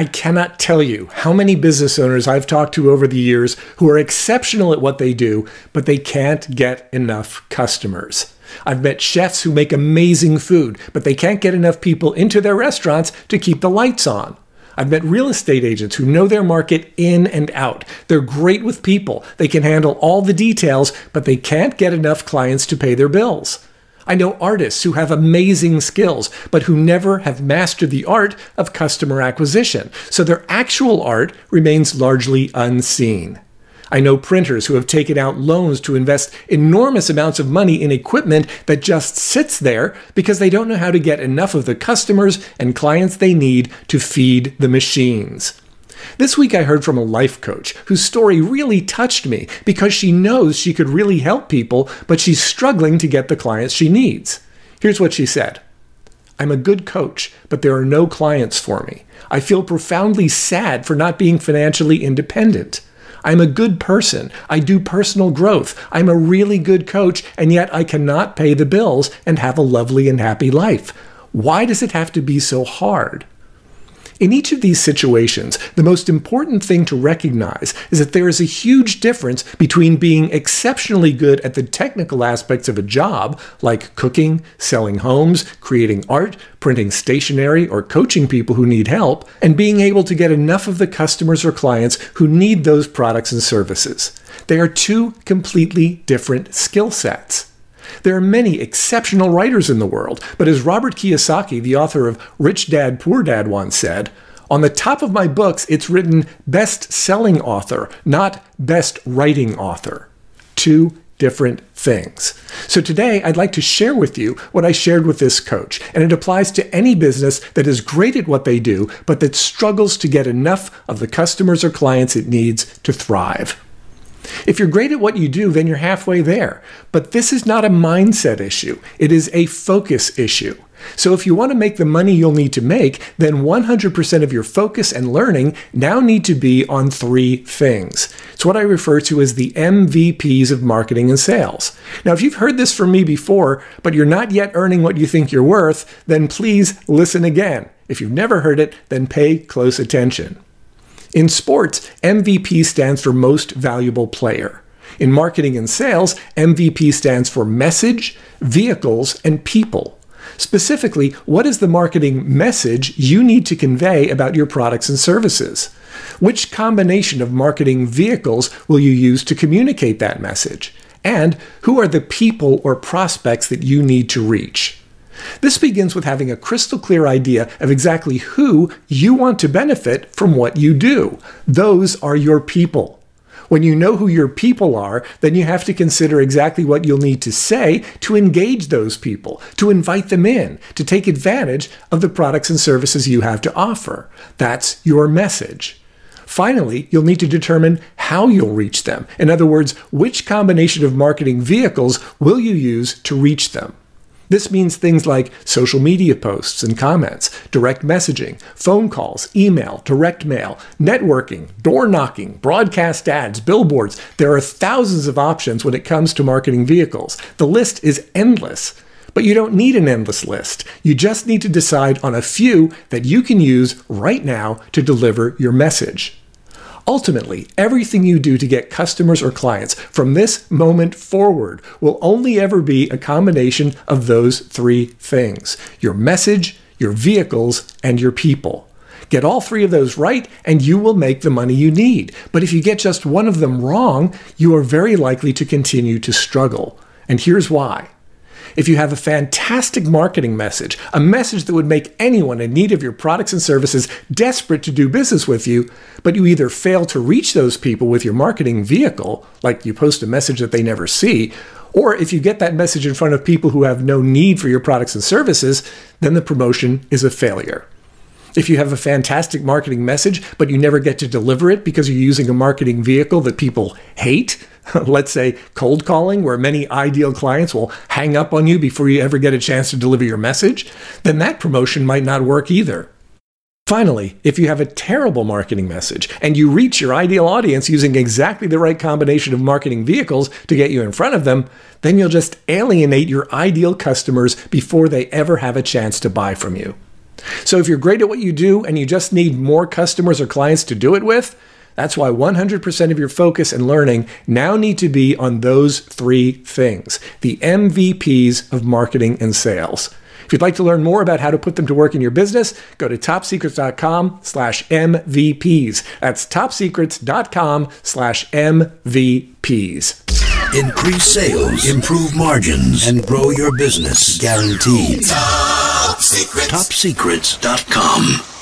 I cannot tell you how many business owners I've talked to over the years who are exceptional at what they do, but they can't get enough customers. I've met chefs who make amazing food, but they can't get enough people into their restaurants to keep the lights on. I've met real estate agents who know their market in and out. They're great with people. They can handle all the details, but they can't get enough clients to pay their bills. I know artists who have amazing skills, but who never have mastered the art of customer acquisition, so their actual art remains largely unseen. I know printers who have taken out loans to invest enormous amounts of money in equipment that just sits there because they don't know how to get enough of the customers and clients they need to feed the machines. This week I heard from a life coach whose story really touched me because she knows she could really help people, but she's struggling to get the clients she needs. Here's what she said I'm a good coach, but there are no clients for me. I feel profoundly sad for not being financially independent. I'm a good person. I do personal growth. I'm a really good coach, and yet I cannot pay the bills and have a lovely and happy life. Why does it have to be so hard? In each of these situations, the most important thing to recognize is that there is a huge difference between being exceptionally good at the technical aspects of a job, like cooking, selling homes, creating art, printing stationery, or coaching people who need help, and being able to get enough of the customers or clients who need those products and services. They are two completely different skill sets. There are many exceptional writers in the world, but as Robert Kiyosaki, the author of Rich Dad Poor Dad, once said, on the top of my books, it's written best selling author, not best writing author. Two different things. So today I'd like to share with you what I shared with this coach, and it applies to any business that is great at what they do, but that struggles to get enough of the customers or clients it needs to thrive. If you're great at what you do, then you're halfway there. But this is not a mindset issue, it is a focus issue. So if you want to make the money you'll need to make, then 100% of your focus and learning now need to be on three things. It's what I refer to as the MVPs of marketing and sales. Now, if you've heard this from me before, but you're not yet earning what you think you're worth, then please listen again. If you've never heard it, then pay close attention. In sports, MVP stands for Most Valuable Player. In marketing and sales, MVP stands for Message, Vehicles, and People. Specifically, what is the marketing message you need to convey about your products and services? Which combination of marketing vehicles will you use to communicate that message? And who are the people or prospects that you need to reach? This begins with having a crystal clear idea of exactly who you want to benefit from what you do. Those are your people. When you know who your people are, then you have to consider exactly what you'll need to say to engage those people, to invite them in, to take advantage of the products and services you have to offer. That's your message. Finally, you'll need to determine how you'll reach them. In other words, which combination of marketing vehicles will you use to reach them? This means things like social media posts and comments, direct messaging, phone calls, email, direct mail, networking, door knocking, broadcast ads, billboards. There are thousands of options when it comes to marketing vehicles. The list is endless. But you don't need an endless list. You just need to decide on a few that you can use right now to deliver your message. Ultimately, everything you do to get customers or clients from this moment forward will only ever be a combination of those three things your message, your vehicles, and your people. Get all three of those right, and you will make the money you need. But if you get just one of them wrong, you are very likely to continue to struggle. And here's why. If you have a fantastic marketing message, a message that would make anyone in need of your products and services desperate to do business with you, but you either fail to reach those people with your marketing vehicle, like you post a message that they never see, or if you get that message in front of people who have no need for your products and services, then the promotion is a failure. If you have a fantastic marketing message, but you never get to deliver it because you're using a marketing vehicle that people hate, let's say cold calling, where many ideal clients will hang up on you before you ever get a chance to deliver your message, then that promotion might not work either. Finally, if you have a terrible marketing message and you reach your ideal audience using exactly the right combination of marketing vehicles to get you in front of them, then you'll just alienate your ideal customers before they ever have a chance to buy from you. So if you're great at what you do and you just need more customers or clients to do it with, that's why 100% of your focus and learning now need to be on those three things the MVPs of marketing and sales. If you'd like to learn more about how to put them to work in your business, go to topsecrets.com slash MVPs. That's topsecrets.com slash MVPs. Increase sales, improve margins, and grow your business. Guaranteed. Top TopSecrets.com.